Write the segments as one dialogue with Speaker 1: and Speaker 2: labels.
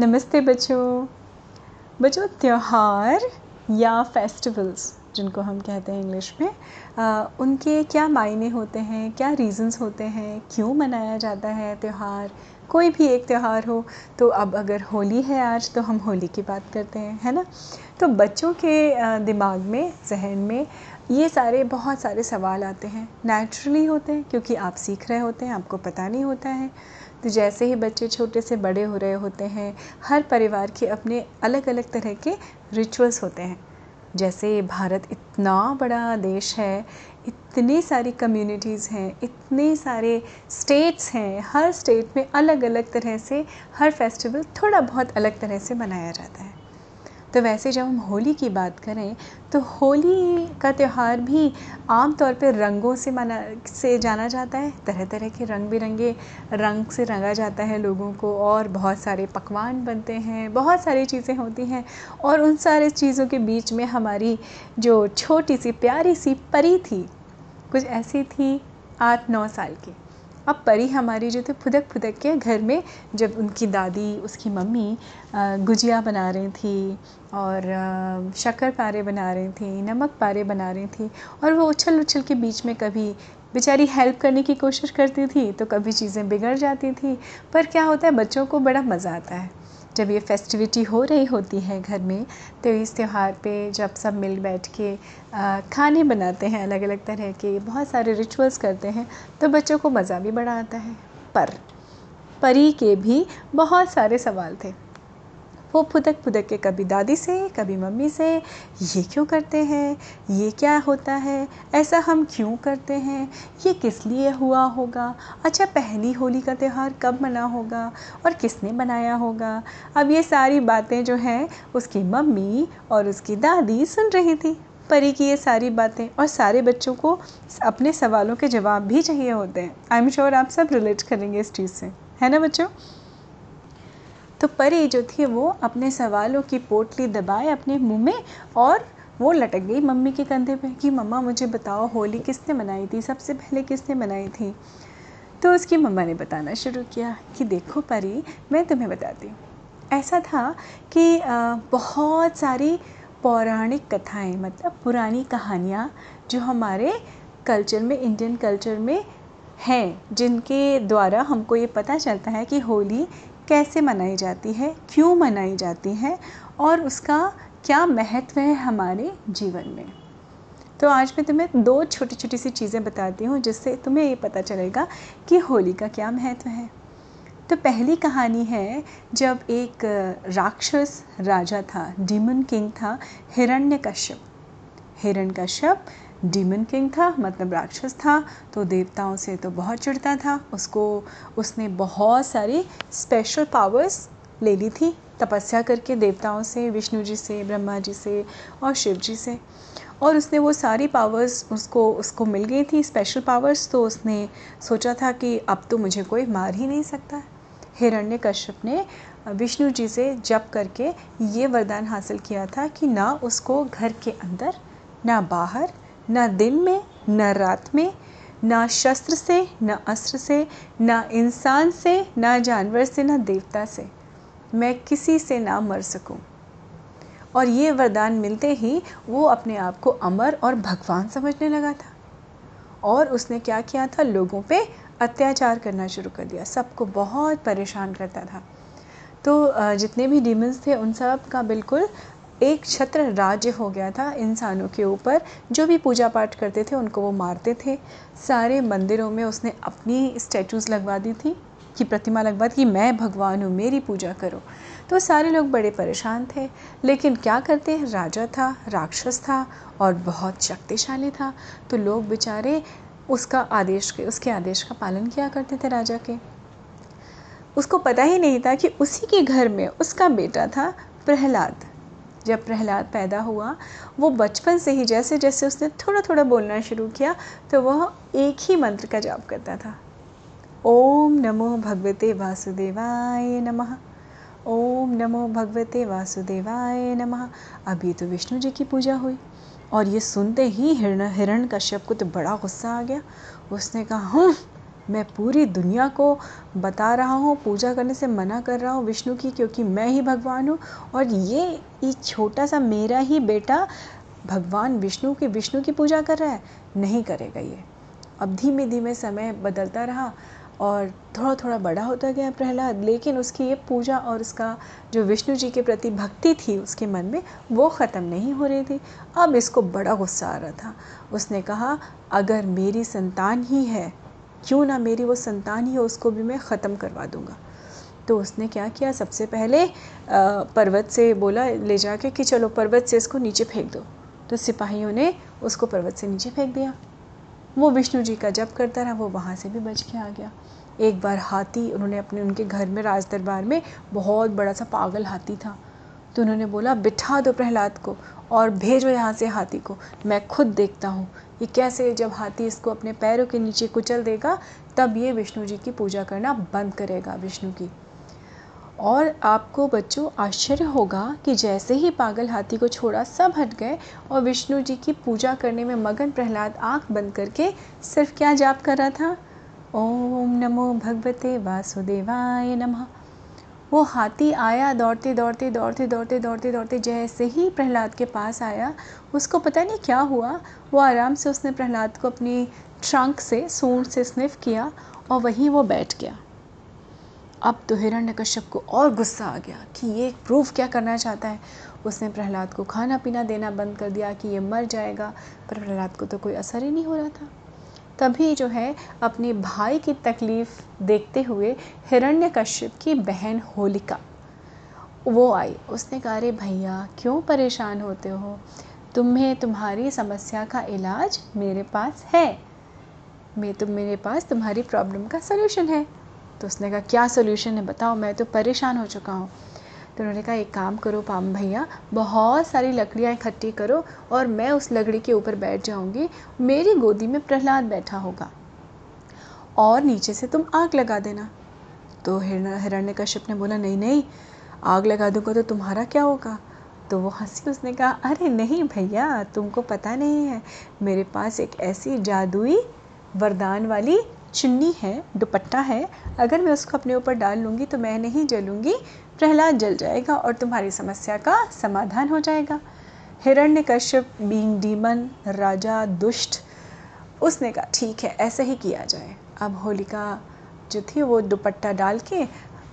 Speaker 1: नमस्ते बच्चों। बच्चों त्यौहार या फेस्टिवल्स जिनको हम कहते हैं इंग्लिश में आ, उनके क्या मायने होते हैं क्या रीज़न्स होते हैं क्यों मनाया जाता है त्यौहार? कोई भी एक त्यौहार हो तो अब अगर होली है आज तो हम होली की बात करते हैं है ना? तो बच्चों के दिमाग में जहन में ये सारे बहुत सारे सवाल आते हैं। नेचुरली होते हैं क्योंकि आप सीख रहे होते हैं आपको पता नहीं होता है। तो जैसे ही बच्चे छोटे से बड़े हो रहे होते हैं, हर परिवार के अपने अलग अलग तरह के रिचुअल्स होते हैं। जैसे भारत इतना बड़ा देश है, इतनी सारी कम्युनिटीज़ हैं, इतने सारे स्टेट्स हैं, हर स्टेट में अलग अलग तरह से हर फेस्टिवल थोड़ा बहुत अलग तरह से मनाया जाता है। तो वैसे जब हम होली की बात करें तो होली का त्यौहार भी आम तौर पे रंगों से मना, से जाना जाता है। तरह तरह के रंग बिरंगे रंग से रंगा जाता है लोगों को और बहुत सारे पकवान बनते हैं, बहुत सारी चीज़ें होती हैं और उन सारे चीज़ों के बीच में हमारी जो छोटी सी प्यारी सी परी थी, कुछ ऐसी थी आठ नौ साल की। अब परी हमारी जो थी फुदक फुदक के घर में, जब उनकी दादी, उसकी मम्मी गुजिया बना रही थी और शक्कर पारे बना रही थी, नमक पारे बना रही थी और वो उछल उछल के बीच में कभी बेचारी हेल्प करने की कोशिश करती थी तो कभी चीज़ें बिगड़ जाती थी। पर क्या होता है, बच्चों को बड़ा मज़ा आता है। जब ये फेस्टिविटी हो रही होती है घर में तो इस त्यौहार पे जब सब मिल बैठ के खाने बनाते हैं अलग अलग तरह के, बहुत सारे रिचुअल्स करते हैं तो बच्चों को मज़ा भी बड़ा आता है। पर, परी के भी बहुत सारे सवाल थे। वो फुदक फुदक के कभी दादी से, कभी मम्मी से, ये क्यों करते हैं? ये क्या होता है? ऐसा हम क्यों करते हैं? ये किस लिए हुआ होगा? अच्छा पहली होली का त्यौहार कब मना होगा? और किसने बनाया होगा? अब ये सारी बातें जो हैं, उसकी मम्मी और उसकी दादी सुन रही थी। परी की ये सारी बातें और सारे बच्चों को अपने सवालों के जवाब भी चाहिए होते हैं। आई एम श्योर आप सब रिलेट करेंगे इस चीज़ से। है ना बच्चों? तो परी जो थी वो अपने सवालों की पोटली दबाए अपने मुँह में और वो लटक गई मम्मी के कंधे पे कि, मम्मा, मुझे बताओ, होली किसने मनाई थी? सबसे पहले किसने मनाई थी? तो उसकी मम्मा ने बताना शुरू किया कि, देखो परी, मैं तुम्हें बताती ऐसा था कि बहुत सारी पौराणिक कथाएँ मतलब पुरानी कहानियाँ जो हमारे कल्चर में, इंडियन कल्चर में हैं, जिनके द्वारा हमको ये पता चलता है कि होली कैसे मनाई जाती है, क्यों मनाई जाती है और उसका क्या महत्व है हमारे जीवन में। तो आज मैं तुम्हें दो छोटी छोटी सी चीज़ें बताती हूँ जिससे तुम्हें ये पता चलेगा कि होली का क्या महत्व है। तो पहली कहानी है, जब एक राक्षस राजा था डीमन किंग था हिरण्य कश्यप हिरण्य कश्यप डीमन किंग था मतलब राक्षस था तो देवताओं से तो बहुत चिढ़ता था। उसको, उसने बहुत सारी स्पेशल पावर्स ले ली थी, तपस्या करके देवताओं से, विष्णु जी से, ब्रह्मा जी से और शिव जी से। और उसने वो सारी पावर्स उसको उसको मिल गई थी स्पेशल पावर्स तो उसने सोचा था कि अब तो मुझे कोई मार ही नहीं सकता। हिरण्य कश्यप ने विष्णु जी से जप करके ये वरदान हासिल किया था कि ना उसको घर के अंदर, ना बाहर न दिन में, न रात में, ना शस्त्र से, न अस्त्र से, ना इंसान से, ना जानवर से, ना देवता से। मैं किसी से ना मर सकूँ। और ये वरदान मिलते ही वो अपने आप को अमर और भगवान समझने लगा था। और उसने क्या किया था? लोगों पे अत्याचार करना शुरू कर दिया। सबको बहुत परेशान करता था। तो जितने भी डीमंस थे, उन सब का बिल्कुल एक छत्र राज्य हो गया था इंसानों के ऊपर। जो भी पूजा पाठ करते थे, उनको वो मारते थे। सारे मंदिरों में उसने अपनी स्टैचूज़ लगवा दी थी, कि प्रतिमा लगवा दी, कि मैं भगवान हूँ, मेरी पूजा करो। तो सारे लोग बड़े परेशान थे। लेकिन क्या करते हैं राजा था, राक्षस था और बहुत शक्तिशाली था। तो लोग बेचारे उसका आदेश के, उसके आदेश का पालन किया करते थे राजा के। उसको पता ही नहीं था कि उसी के घर में उसका बेटा था प्रहलाद। जब प्रहलाद पैदा हुआ, वो बचपन से ही जैसे जैसे उसने थोड़ा थोड़ा बोलना शुरू किया तो वह एक ही मंत्र का जाप करता था। ओम नमो भगवते वासुदेवाय नमः। ओम नमो भगवते वासुदेवाय नमः। अभी तो विष्णु जी की पूजा हुई और ये सुनते ही हिरण हिरण कश्यप को तो बड़ा गुस्सा आ गया। उसने कहा हूँ मैं पूरी दुनिया को बता रहा हूँ, पूजा करने से मना कर रहा हूँ विष्णु की, क्योंकि मैं ही भगवान हूँ। और ये छोटा सा मेरा ही बेटा भगवान विष्णु की विष्णु की पूजा कर रहा है। नहीं करेगा ये। अब धीमे धीमे समय बदलता रहा और थोड़ा थोड़ा बड़ा होता गया प्रहलाद। लेकिन उसकी ये पूजा और उसका जो विष्णु जी के प्रति भक्ति थी उसके मन में, वो ख़त्म नहीं हो रही थी। अब इसको बड़ा गुस्सा आ रहा था। उसने कहा, अगर मेरी संतान ही है क्यों ना मेरी वो संतान ही हो, उसको भी मैं ख़त्म करवा दूँगा। तो उसने क्या किया? सबसे पहले पर्वत से बोला ले जाके कि चलो पर्वत से इसको नीचे फेंक दो। तो सिपाहियों ने उसको पर्वत से नीचे फेंक दिया। वो विष्णु जी का जप करता रहा, वो वहाँ से भी बच के आ गया। एक बार हाथी, उन्होंने अपने, उनके घर में राज दरबार में बहुत बड़ा सा पागल हाथी था। तो उन्होंने बोला, बिठा दो प्रहलाद को और भेजो यहाँ से हाथी को। मैं खुद देखता हूँ ये कैसे जब हाथी इसको अपने पैरों के नीचे कुचल देगा, तब ये विष्णु जी की पूजा करना बंद करेगा विष्णु की। और आपको बच्चों, आश्चर्य होगा कि जैसे ही पागल हाथी को छोड़ा, सब हट गए और विष्णु जी की पूजा करने में मगन प्रहलाद आँख बंद करके सिर्फ़ क्या जाप कर रहा था? ओम नमो भगवते वासुदेवाय नमः। वो हाथी आया, दौड़ते दौड़ते दौड़ते दौड़ते दौड़ते दौड़ते, जैसे ही प्रहलाद के पास आया, उसको पता नहीं क्या हुआ। वो आराम से उसने प्रहलाद को अपनी ट्रंक से, सूंड से स्निफ किया और वहीं वो बैठ गया। अब तो हिरण्यकश्यप को और गुस्सा आ गया कि ये प्रूफ क्या करना चाहता है। उसने प्रहलाद को खाना पीना देना बंद कर दिया कि ये मर जाएगा, पर प्रहलाद को तो कोई असर ही नहीं हो रहा था। तभी जो है अपने भाई की तकलीफ़ देखते हुए हिरण्यकश्यप की बहन होलिका, वो आई। उसने कहा, अरे भैया, क्यों परेशान होते हो? तुम्हें तुम्हारी समस्या का इलाज मेरे पास है। मैं तुम, मेरे पास तुम्हारी प्रॉब्लम का सलूशन है। तो उसने कहा, क्या सोल्यूशन है? बताओ, मैं तो परेशान हो चुका हूँ। तो उन्होंने कहा, एक काम करो पाम भैया, बहुत सारी लकड़ियाँ इकट्ठी करो और मैं उस लकड़ी के ऊपर बैठ जाऊँगी। मेरी गोदी में प्रहलाद बैठा होगा। और नीचे से तुम आग लगा देना। तो हिरण हिरण्य कश्यप ने बोला, नहीं नहीं, आग लगा दूँगा तो तुम्हारा क्या होगा? तो वो हँसी, उसने कहा, अरे नहीं भैया, तुमको पता नहीं है, मेरे पास एक ऐसी जादुई वरदान वाली चुन्नी है, दुपट्टा है। अगर मैं उसको अपने ऊपर डाल लूँगी तो मैं नहीं जलूँगी प्रहलाद जल जाएगा और तुम्हारी समस्या का समाधान हो जाएगा। हिरण्य कश्यप बींग डीमन राजा दुष्ट उसने कहा ठीक है ऐसे ही किया जाए। अब होलिका जो थी वो दुपट्टा डाल के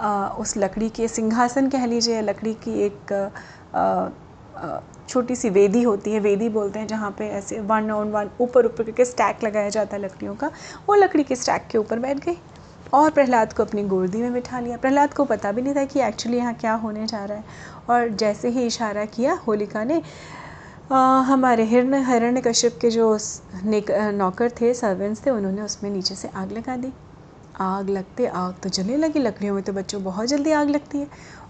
Speaker 1: आ, उस लकड़ी के सिंहासन कह लीजिए लकड़ी की एक छोटी सी वेदी होती है वेदी बोलते हैं जहाँ पे ऐसे वन ऑन वन ऊपर ऊपर करके स्टैक लगाया जाता है लकड़ियों का। वो लकड़ी के स्टैक के ऊपर बैठ गई। और प्रहलाद को अपनी गोदी में बिठा लिया। प्रहलाद को पता भी नहीं था कि एक्चुअली यहाँ क्या होने जा रहा है। और जैसे ही इशारा किया होलिका ने आ, हमारे हिरण हिरण्य कश्यप के जो नौकर थे सर्वेंट्स थे उन्होंने उसमें नीचे से आग लगा दी। आग लगते आग तो जलने लगी लकड़ियों में तो बच्चों बहुत जल्दी आग लगती है।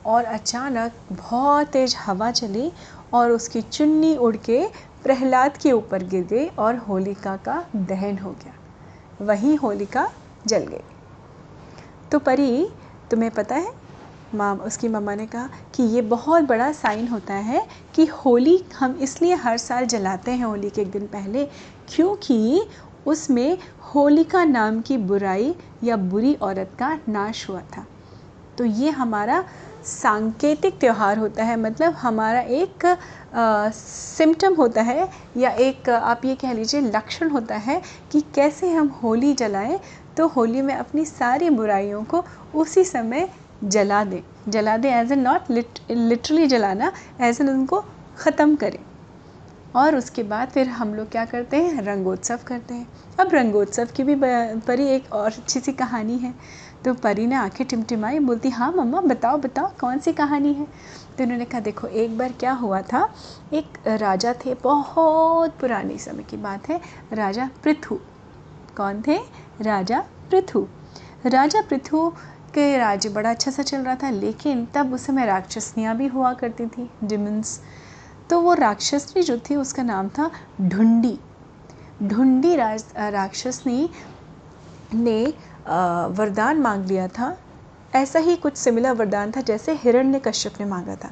Speaker 1: और अचानक बहुत तेज़ हवा चली और उसकी चुन्नी उड़ के प्रहलाद के ऊपर गिर गई और होलिका का दहन हो गया। वहीं होलिका जल गई। तो परी, तुम्हें पता है, माम, उसकी मम्मा ने कहा कि ये बहुत बड़ा साइन होता है कि होली हम इसलिए हर साल जलाते हैं होली के एक दिन पहले क्योंकि उसमें होलिका नाम की बुराई या बुरी औरत का नाश हुआ था। तो ये हमारा सांकेतिक त्यौहार होता है मतलब हमारा एक सिम्टम होता है या एक, आप ये कह लीजिए, लक्षण होता है कि कैसे हम होली जलाएँ तो होली में अपनी सारी बुराइयों को उसी समय जला दें। जला दें एज ए नॉट लिटरली जलाना एज एन उनको ख़त्म करें। और उसके बाद फिर हम लोग क्या करते हैं? रंगोत्सव करते हैं। अब रंगोत्सव की भी परी एक और अच्छी सी कहानी है। तो परी ने आँखें टिमटिमाई, बोलती हाँ मम्मा, बताओ बताओ, कौन सी कहानी है? तो उन्होंने कहा, देखो, एक बार क्या हुआ था? एक राजा थे, बहुत पुराने समय की बात है, राजा पृथु कौन थे? राजा पृथु। राजा पृथु के राज्य बड़ा अच्छा सा चल रहा था, लेकिन तब उस समय राक्षसनियाँ भी हुआ करती थी डिमंस तो वो राक्षसनी जो थी, उसका नाम था ढुंडी। ढुंडी राक्षसनी ने वरदान मांग लिया था। ऐसा ही कुछ सिमिलर वरदान था जैसे हिरण ने कश्यप ने मांगा था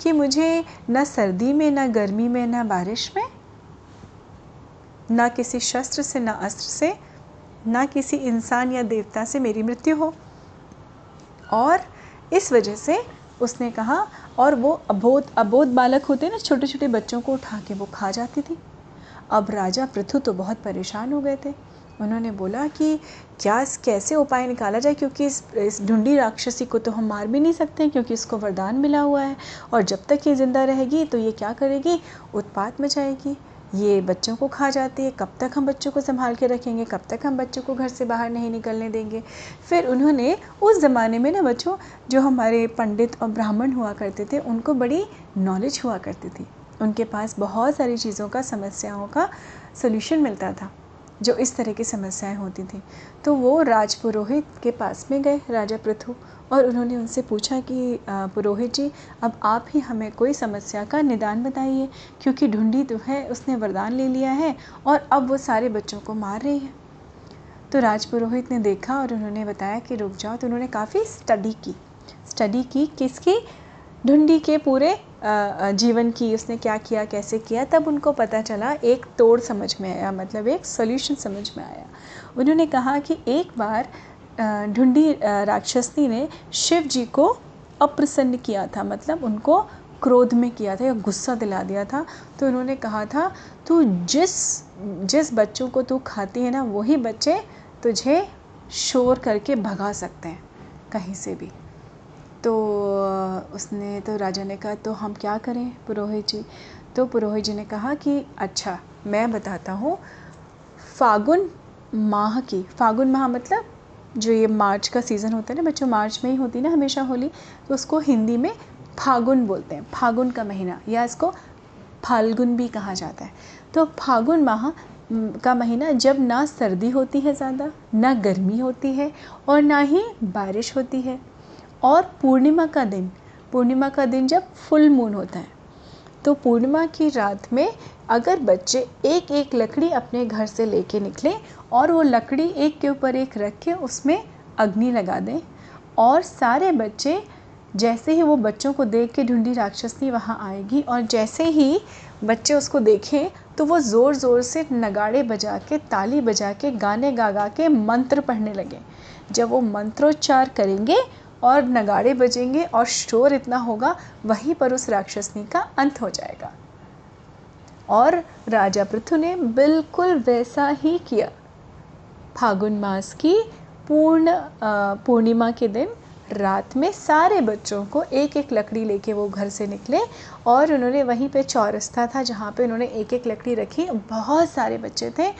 Speaker 1: कि मुझे न सर्दी में, न गर्मी में, न बारिश में, न किसी शस्त्र से, न अस्त्र से ना किसी इंसान या देवता से मेरी मृत्यु हो। और इस वजह से उसने कहा, और वो अबोध अबोध बालक होते ना छोटे छोटे बच्चों को उठा के वो खा जाती थी। अब राजा पृथु तो बहुत परेशान हो गए थे। उन्होंने बोला कि क्या इस, कैसे उपाय निकाला जाए, क्योंकि इस इस ढूंढी राक्षसी को तो हम मार भी नहीं सकते, क्योंकि इसको वरदान मिला हुआ है। और जब तक ये ज़िंदा रहेगी तो ये क्या करेगी? उत्पात मचाएगी। ये बच्चों को खा जाती है, कब तक हम बच्चों को संभाल के रखेंगे, कब तक हम बच्चों को घर से बाहर नहीं निकलने देंगे। फिर उन्होंने उस ज़माने में ना बच्चों, जो हमारे पंडित और ब्राह्मण हुआ करते थे, उनको बड़ी नॉलेज हुआ करती थी। उनके पास बहुत सारी चीज़ों का, समस्याओं का सोल्यूशन मिलता था। जो इस तरह की समस्याएँ होती थी। तो वो राज पुरोहित के पास में गए, राजा पृथु, और उन्होंने उनसे पूछा कि पुरोहित जी, अब आप ही हमें कोई समस्या का निदान बताइए, क्योंकि ढूंढी तो है, उसने वरदान ले लिया है, और अब वो सारे बच्चों को मार रही है। तो राज पुरोहित ने देखा और उन्होंने बताया कि रुक जाओ तो उन्होंने काफ़ी स्टडी की। स्टडी की किसकी? ढूंढी के पूरे जीवन की उसने क्या किया, कैसे किया, तब उनको पता चला, एक तोड़ समझ में आया मतलब एक सोल्यूशन समझ में आया। उन्होंने कहा कि एक बार ढूंढी राक्षसनी ने शिव जी को अप्रसन्न किया था मतलब उनको क्रोध में किया था या गुस्सा दिला दिया था। तो उन्होंने कहा था, तू जिस जिस बच्चों को तू खाती है ना, वही बच्चे तुझे शोर करके भगा सकते हैं, कहीं से भी। तो उसने तो राजा ने कहा तो हम क्या करें पुरोहित जी? तो पुरोहित जी ने कहा कि अच्छा मैं बताता हूँ, फागुन माह की, फागुन माह मतलब जो ये मार्च का सीज़न होता है ना, बच्चों, मार्च में ही होती है ना हमेशा होली तो उसको हिंदी में फागुन बोलते हैं, फागुन का महीना, या इसको फाल्गुन भी कहा जाता है। तो फागुन माह का महीना जब ना सर्दी होती है ज़्यादा, ना गर्मी होती है, और ना ही बारिश होती है और पूर्णिमा का दिन। पूर्णिमा का दिन जब फुल मून होता है तो पूर्णिमा की रात में अगर बच्चे एक एक लकड़ी अपने घर से लेके निकलें और वो लकड़ी एक के ऊपर एक रख के उसमें अग्नि लगा दें और सारे बच्चे, जैसे ही वो बच्चों को देख के ढूंढी राक्षसनी वहाँ आएगी और जैसे ही बच्चे उसको देखें तो वो ज़ोर ज़ोर से नगाड़े बजा के, ताली बजा के, गाने गा गा के मंत्र पढ़ने लगे। जब वो मंत्रोच्चार करेंगे और नगाड़े बजेंगे और शोर इतना होगा, वहीं पर उस राक्षसनी का अंत हो जाएगा। और राजा पृथु ने बिल्कुल वैसा ही किया। फागुन मास की पूर्ण पूर्णिमा के दिन रात में सारे बच्चों को एक एक लकड़ी लेके वो घर से निकले और उन्होंने वहीं पे चौरस्ता था जहाँ पे उन्होंने एक एक लकड़ी रखी। बहुत सारे बच्चे थे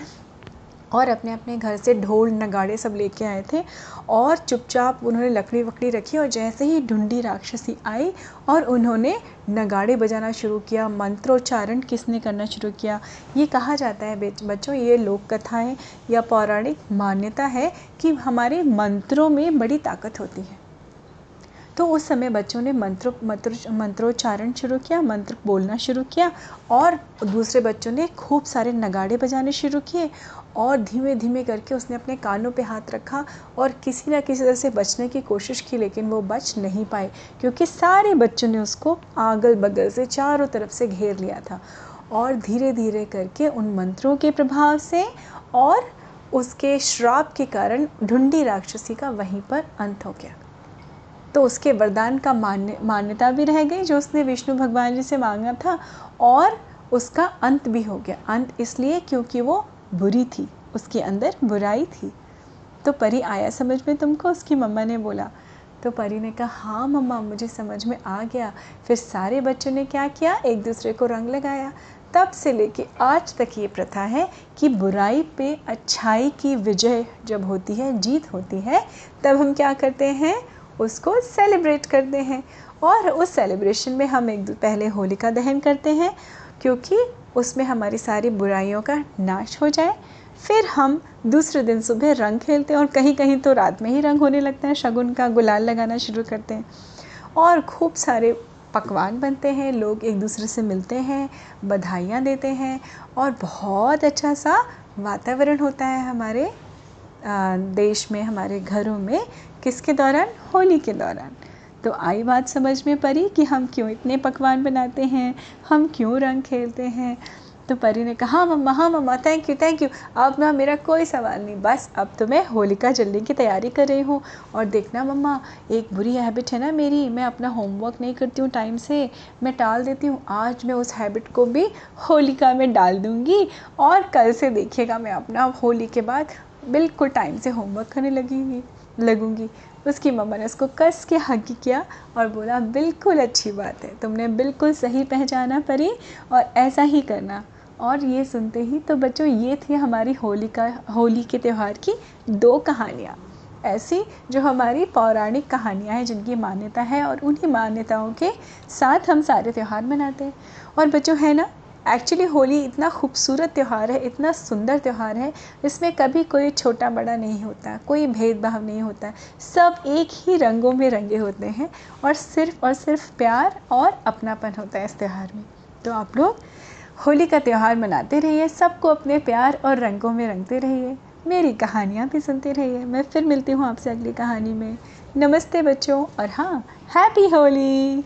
Speaker 1: और अपने अपने घर से ढोल, नगाड़े सब लेके आए थे और चुपचाप उन्होंने लकड़ी वकड़ी रखी और जैसे ही ढूंढी राक्षसी आई और उन्होंने नगाड़े बजाना शुरू किया, मंत्रोच्चारण किसने करना शुरू किया? ये कहा जाता है बच्चों, ये लोक कथा है या पौराणिक मान्यता है कि हमारे मंत्रों में बड़ी ताकत होती है। तो उस समय बच्चों ने मंत्र मंत्र, मंत्रोच्चारण शुरू किया, मंत्र बोलना शुरू किया और दूसरे बच्चों ने खूब सारे नगाड़े बजाने शुरू किए और धीमे धीमे करके उसने अपने कानों पे हाथ रखा और किसी ना किसी तरह से बचने की कोशिश की, लेकिन वो बच नहीं पाए, क्योंकि सारे बच्चों ने उसको आगल बगल से चारों तरफ़ से घेर लिया था और धीरे धीरे करके उन मंत्रों के प्रभाव से और उसके श्राप के कारण ढूंढी राक्षसी का वहीं पर अंत हो गया। तो उसके वरदान का मान्य, मान्यता भी रह गई जो उसने विष्णु भगवान जी से मांगा था और उसका अंत भी हो गया। अंत इसलिए क्योंकि वो बुरी थी, उसके अंदर बुराई थी। तो परी आया समझ में तुमको? उसकी मम्मा ने बोला। तो परी ने कहा हाँ मम्मा, मुझे समझ में आ गया। फिर सारे बच्चों ने क्या किया? एक दूसरे को रंग लगाया। तब से लेके आज तक ये प्रथा है कि बुराई पे अच्छाई की विजय जब होती है, जीत होती है, तब हम क्या करते हैं? उसको सेलिब्रेट करते हैं। और उस सेलिब्रेशन में हम एक पहले होलिका दहन करते हैं, क्योंकि उसमें हमारी सारी बुराइयों का नाश हो जाए। फिर हम दूसरे दिन सुबह रंग खेलते हैं और कहीं कहीं तो रात में ही रंग होने लगता है। शगुन का गुलाल लगाना शुरू करते हैं और खूब सारे पकवान बनते हैं। लोग एक दूसरे से मिलते हैं, बधाइयाँ देते हैं और बहुत अच्छा सा वातावरण होता है हमारे देश में, हमारे घरों में, किसके दौरान? होली के दौरान। तो आई बात समझ में परी कि हम क्यों इतने पकवान बनाते हैं, हम क्यों रंग खेलते हैं? तो परी ने कहा हाँ मम्मा हाँ मम्मा थैंक यू थैंक यू अब ना मेरा कोई सवाल नहीं, बस अब तो मैं होलिका जलने की तैयारी कर रही हूँ। और देखना मम्मा, एक बुरी हैबिट है ना मेरी, मैं अपना होमवर्क नहीं करती हूँ टाइम से, मैं टाल देती हूँ। आज मैं उस हैबिट को भी होलिका में डाल दूँगी और कल से देखिएगा मैं अपना होली के बाद बिल्कुल टाइम से होमवर्क करने लगेंगी, लगूँगी। उसकी मम्मा ने उसको कस के हक किया और बोला, बिल्कुल अच्छी बात है, तुमने बिल्कुल सही पहचाना परी और ऐसा ही करना। और ये सुनते ही तो बच्चों, ये थी हमारी होली का, होली के त्यौहार की दो कहानियाँ। ऐसी जो हमारी पौराणिक कहानियाँ हैं, जिनकी मान्यता है और उन्हीं मान्यताओं के साथ हम सारे त्यौहार मनाते हैं। और बच्चों, है ना? एक्चुअली होली इतना खूबसूरत त्यौहार है, इतना सुंदर त्यौहार है, इसमें कभी कोई छोटा बड़ा नहीं होता, कोई भेदभाव नहीं होता। सब एक ही रंगों में रंगे होते हैं और सिर्फ़ और सिर्फ़ प्यार और अपनापन होता है इस त्यौहार में। तो आप लोग होली का त्यौहार मनाते रहिए, सबको अपने प्यार और रंगों में रंगते रहिए। मेरी कहानियाँ भी सुनते रहिए। मैं फिर मिलती हूँ आपसे अगली कहानी में। नमस्ते बच्चों और हाँ हैप्पी होली